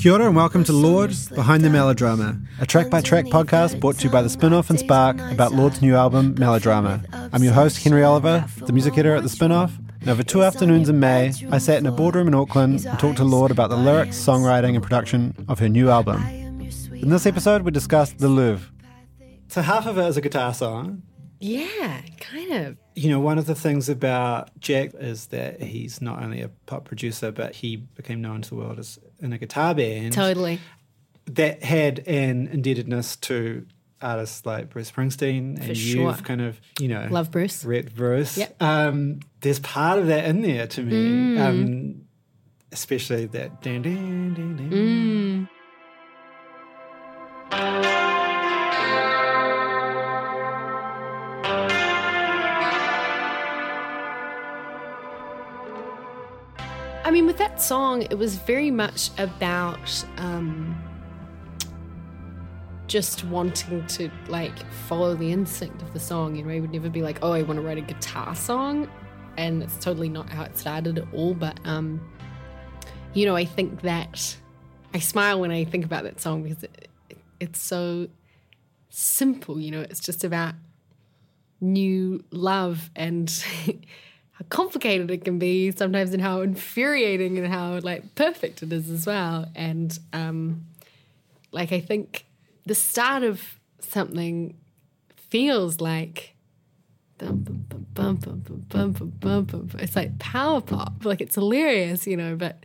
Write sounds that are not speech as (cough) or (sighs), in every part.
Kia ora and welcome to Lorde Behind the Melodrama, a track by track podcast brought to you by the Spinoff and Spark about Lorde's new album, Melodrama. I'm your host, Henry Oliver, the music editor at the Spinoff. And over two afternoons in May, I sat in a boardroom in Auckland and talked to Lorde about the lyrics, songwriting, and production of her new album. In this episode, we discussed The Louvre. So, half of it is a guitar song. Yeah, kind of. You know, one of the things about Jack is that he's not only a pop producer, but he became known to the world as in a guitar band. Totally. That had an indebtedness to artists like Bruce Springsteen, and For you've kind of, you know, Love Bruce. read Bruce. Yep. Um, there's part of that in there to me, Mm. um, especially that. Dun, dun, dun, I mean, with that song, it was very much about um, just wanting to like follow the instinct of the song. You know, it would never be like, "Oh, I want to write a guitar song," and it's totally not how it started at all. But um, you know, I think that I smile when I think about that song because it, it's so simple. You know, it's just about new love and (laughs) how complicated it can be sometimes and how infuriating and how like perfect it is as well and um like i think the start of something feels like it's like power pop like it's hilarious you know but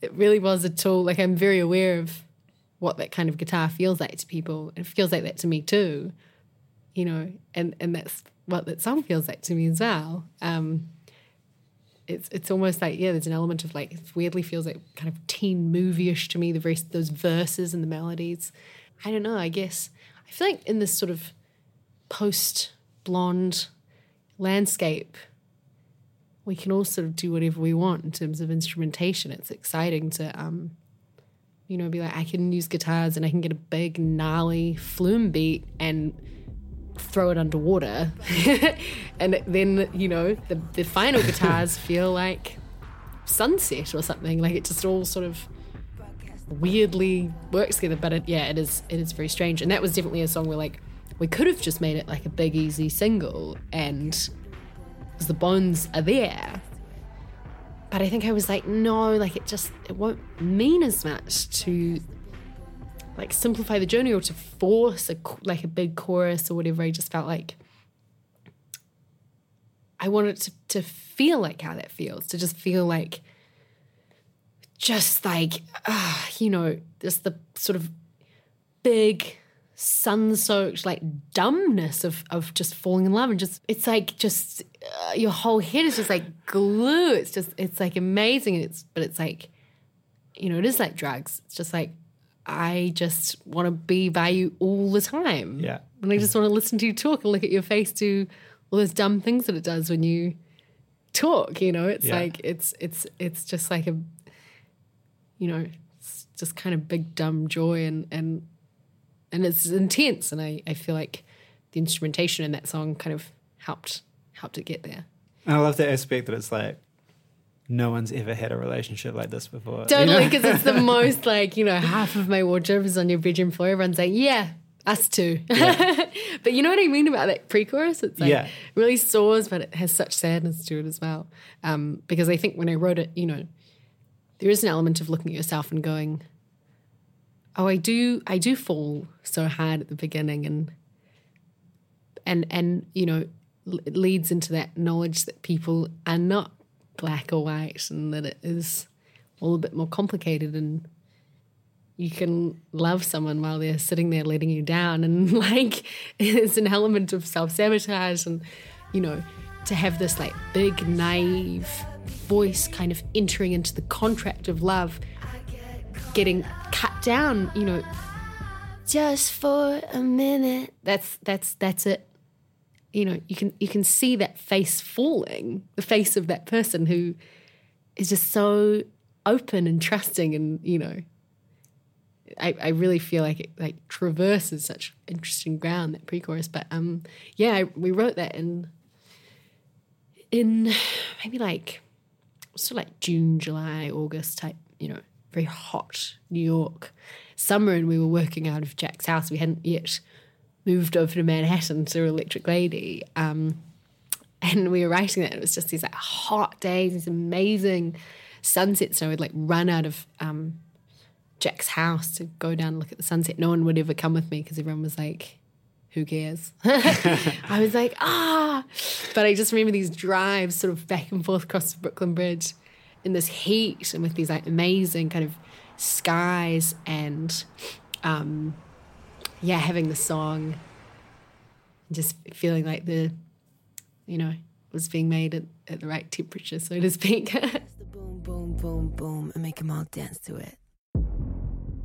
it really was a tool like i'm very aware of what that kind of guitar feels like to people it feels like that to me too you know and and that's what that song feels like to me as well um, it's it's almost like yeah there's an element of like it weirdly feels like kind of teen movie-ish to me the very those verses and the melodies. I don't know i guess i feel like in this sort of post blonde landscape we can all sort of do whatever we want in terms of instrumentation. It's exciting to um you know be like i can use guitars and i can get a big gnarly flume beat and throw it underwater. (laughs) And then you know the, the final guitars (laughs) feel like sunset or something. Like it just all sort of weirdly works together. But it, yeah it is it is very strange. And that was definitely a song where like we could have just made it like a big easy single and because the bones are there. But i think i was like no like it just it won't mean as much to like simplify the journey or to force a like a big chorus or whatever. I just felt like I wanted to to feel like how that feels, to just feel like just like uh, you know, just the sort of big sun-soaked like dumbness of of just falling in love and just it's like just uh, your whole head is just like glue it's just it's like amazing it's but it's like you know it is like drugs it's just like I just want to be by you all the time. Yeah. And I just want to listen to you talk and look at your face do all those dumb things that it does when you talk, you know? It's Yeah. like it's it's it's just like a you know, it's just kind of big dumb joy and and and it's intense and I, I feel like the instrumentation in that song kind of helped helped it get there. And I love that aspect that it's like no one's ever had a relationship like this before. you know? Totally, because it's the (laughs) most like, you know, half of my wardrobe is on your bedroom floor. Everyone's like, yeah, Us too. (laughs) but you know what I mean about that pre-chorus? It's like Yeah. really soars, but it has such sadness to it as well. Um, because I think when I wrote it, you know, there is an element of looking at yourself and going, "Oh, I do, I do fall so hard at the beginning," and and and you know, it leads into that knowledge that people are not black or white, and that it is all a bit more complicated and you can love someone while they're sitting there letting you down. And (laughs) like it's an element of self-sabotage and you know to have this like big naive voice kind of entering into the contract of love getting cut down you know just for a minute. That's that's that's it you know you can you can see that face falling the face of that person who is just so open and trusting and you know I, I really feel like it like traverses such interesting ground that pre-chorus. But um yeah I, we wrote that in in maybe like sort of like June July August type you know very hot New York summer and we were working out of Jack's house. We hadn't yet moved over to Manhattan to Electric Lady um and we were writing that and it was just these like hot days these amazing sunsets and I would like run out of um Jack's house to go down and look at the sunset. No one would ever come with me because everyone was like, who cares? (laughs) I was like, ah. But I just remember these drives sort of back and forth across the Brooklyn Bridge in this heat and with these like amazing kind of skies and um, yeah, having the song and just feeling like the, you know, was being made at, at the right temperature, so to speak. (laughs) the boom, boom, boom, boom, and make them all dance to it.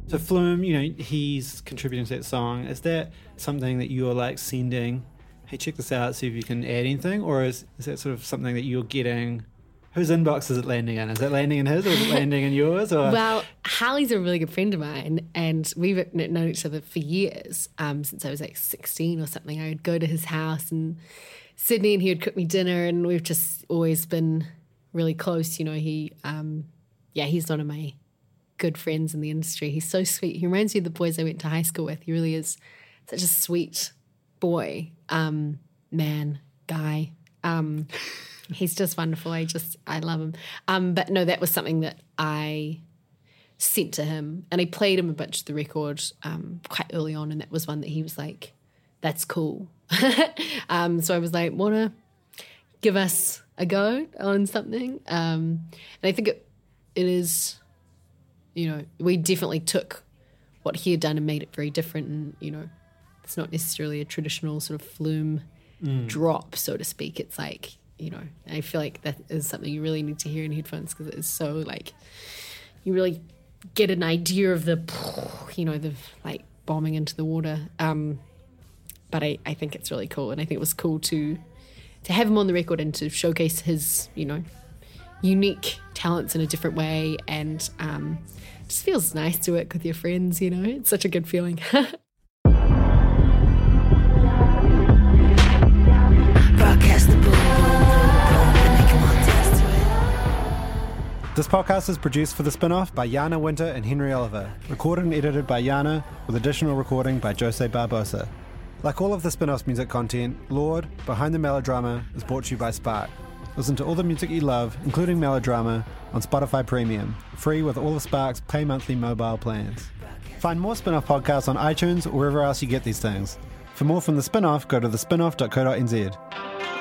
So Flume, you know, he's contributing to that song. Is that something that you're like sending? Hey, check this out. See if you can add anything, or is is that sort of something that you're getting? Whose inbox is it landing in? Is it landing in his, or is it landing in yours? Or Well, Harley's a really good friend of mine, and we've known each other for years, um, since I was like 16 or something. I would go to his house in Sydney and he would cook me dinner, and we've just always been really close. You know, he, um, yeah, he's one of my good friends in the industry. He's so sweet. He reminds me of the boys I went to high school with. He really is such a sweet boy, um, man, guy. Um, he's just wonderful. I just I love him. Um, but no, that was something that I sent to him, and I played him a bunch of the record um, quite early on, and that was one that he was like, "That's cool." (laughs) um, so I was like, "Wanna give us a go on something?" Um, and I think it it is, you know, we definitely took what he had done and made it very different, and you know, it's not necessarily a traditional sort of flume drop, so to speak. It's like, you know, I feel like that is something you really need to hear in headphones because it's so like, you really get an idea of the, (sighs) you know, the like bombing into the water. Um, but I, I think it's really cool, and I think it was cool to to have him on the record and to showcase his, you know, unique talents in a different way, and um, just feels nice to work with your friends. You know, it's such a good feeling. (laughs) This podcast is produced for the spin-off by Yana Winter and Henry Oliver, recorded and edited by Yana, with additional recording by Jose Barbosa. Like all of the spin-off's music content, Lorde, Behind the Melodrama, is brought to you by Spark. Listen to all the music you love, including melodrama, on Spotify Premium, free with all of Spark's pay monthly mobile plans. Find more spin-off podcasts on iTunes or wherever else you get these things. For more from the spin-off, go to thespinoff.co.nz.